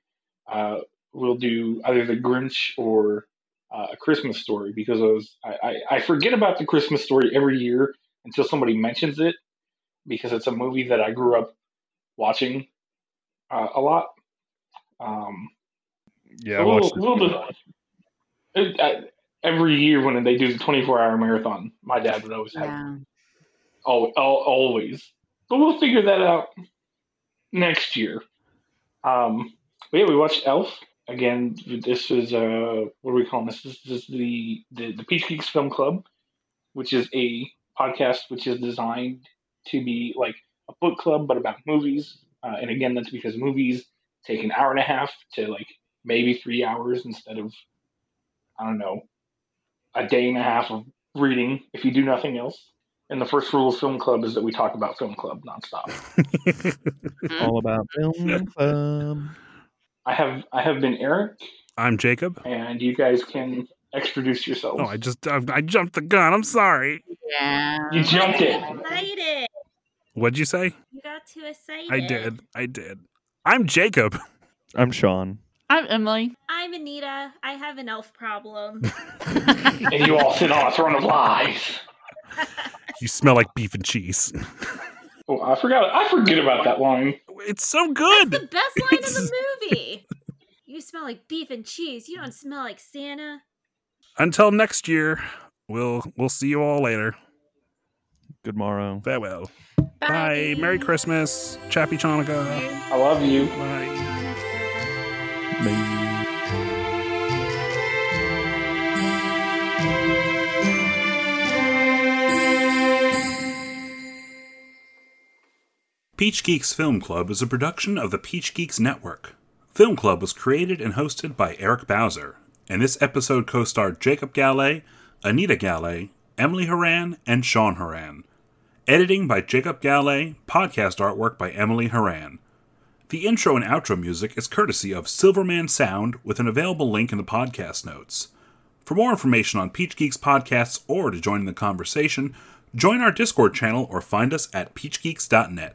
uh, we'll do either the Grinch or uh, a Christmas story because I, was, I, I, I forget about the Christmas story every year until somebody mentions it because it's a movie that I grew up watching uh, a lot. Um, Yeah, I a watched little, little bit. It, I, every year when they do the 24 hour marathon, my dad would always have Yeah. al al always. But we'll figure that out next year. Um, but yeah, we watched Elf again. This is uh, what are we calling this? This is the the, the Peach Geeks Film Club, which is a podcast which is designed to be like a book club, but about movies. Uh, and again, that's because movies take an hour and a half to like maybe three hours instead of I don't know a day and a half of reading if you do nothing else. And the first rule of Film Club is that we talk about Film Club nonstop. all about film club. I have I have been Eric, I'm Jacob. and you guys can introduce yourselves. Oh, I just I, I jumped the gun. I'm sorry. Yeah. you jumped it. Excited. What'd you say? You got too excited. I did. I did. I'm Jacob. I'm Sean. I'm Emily. I'm Anita. I have an elf problem. And you all sit on a throne of lies. You smell like beef and cheese. Oh, I forgot. I forget about that line. It's so good. That's the best line in the movie. You smell like beef and cheese. You don't smell like Santa. Until next year, we'll we'll see you all later. Good morrow. Farewell. Bye. Merry Christmas. Chappy Chanukah. I love you. Bye. Peach Geeks Film Club is a production of the Peach Geeks Network. Film Club was created and hosted by Eric Bowser, and this episode co starred Jacob Gallet, Anita Gallet, Emily Horan, and Sean Horan. Editing by Jacob Gallet, podcast artwork by Emily Horan. The intro and outro music is courtesy of Silverman Sound with an available link in the podcast notes. For more information on Peach Geeks podcasts or to join in the conversation, join our Discord channel or find us at peachgeeks.net.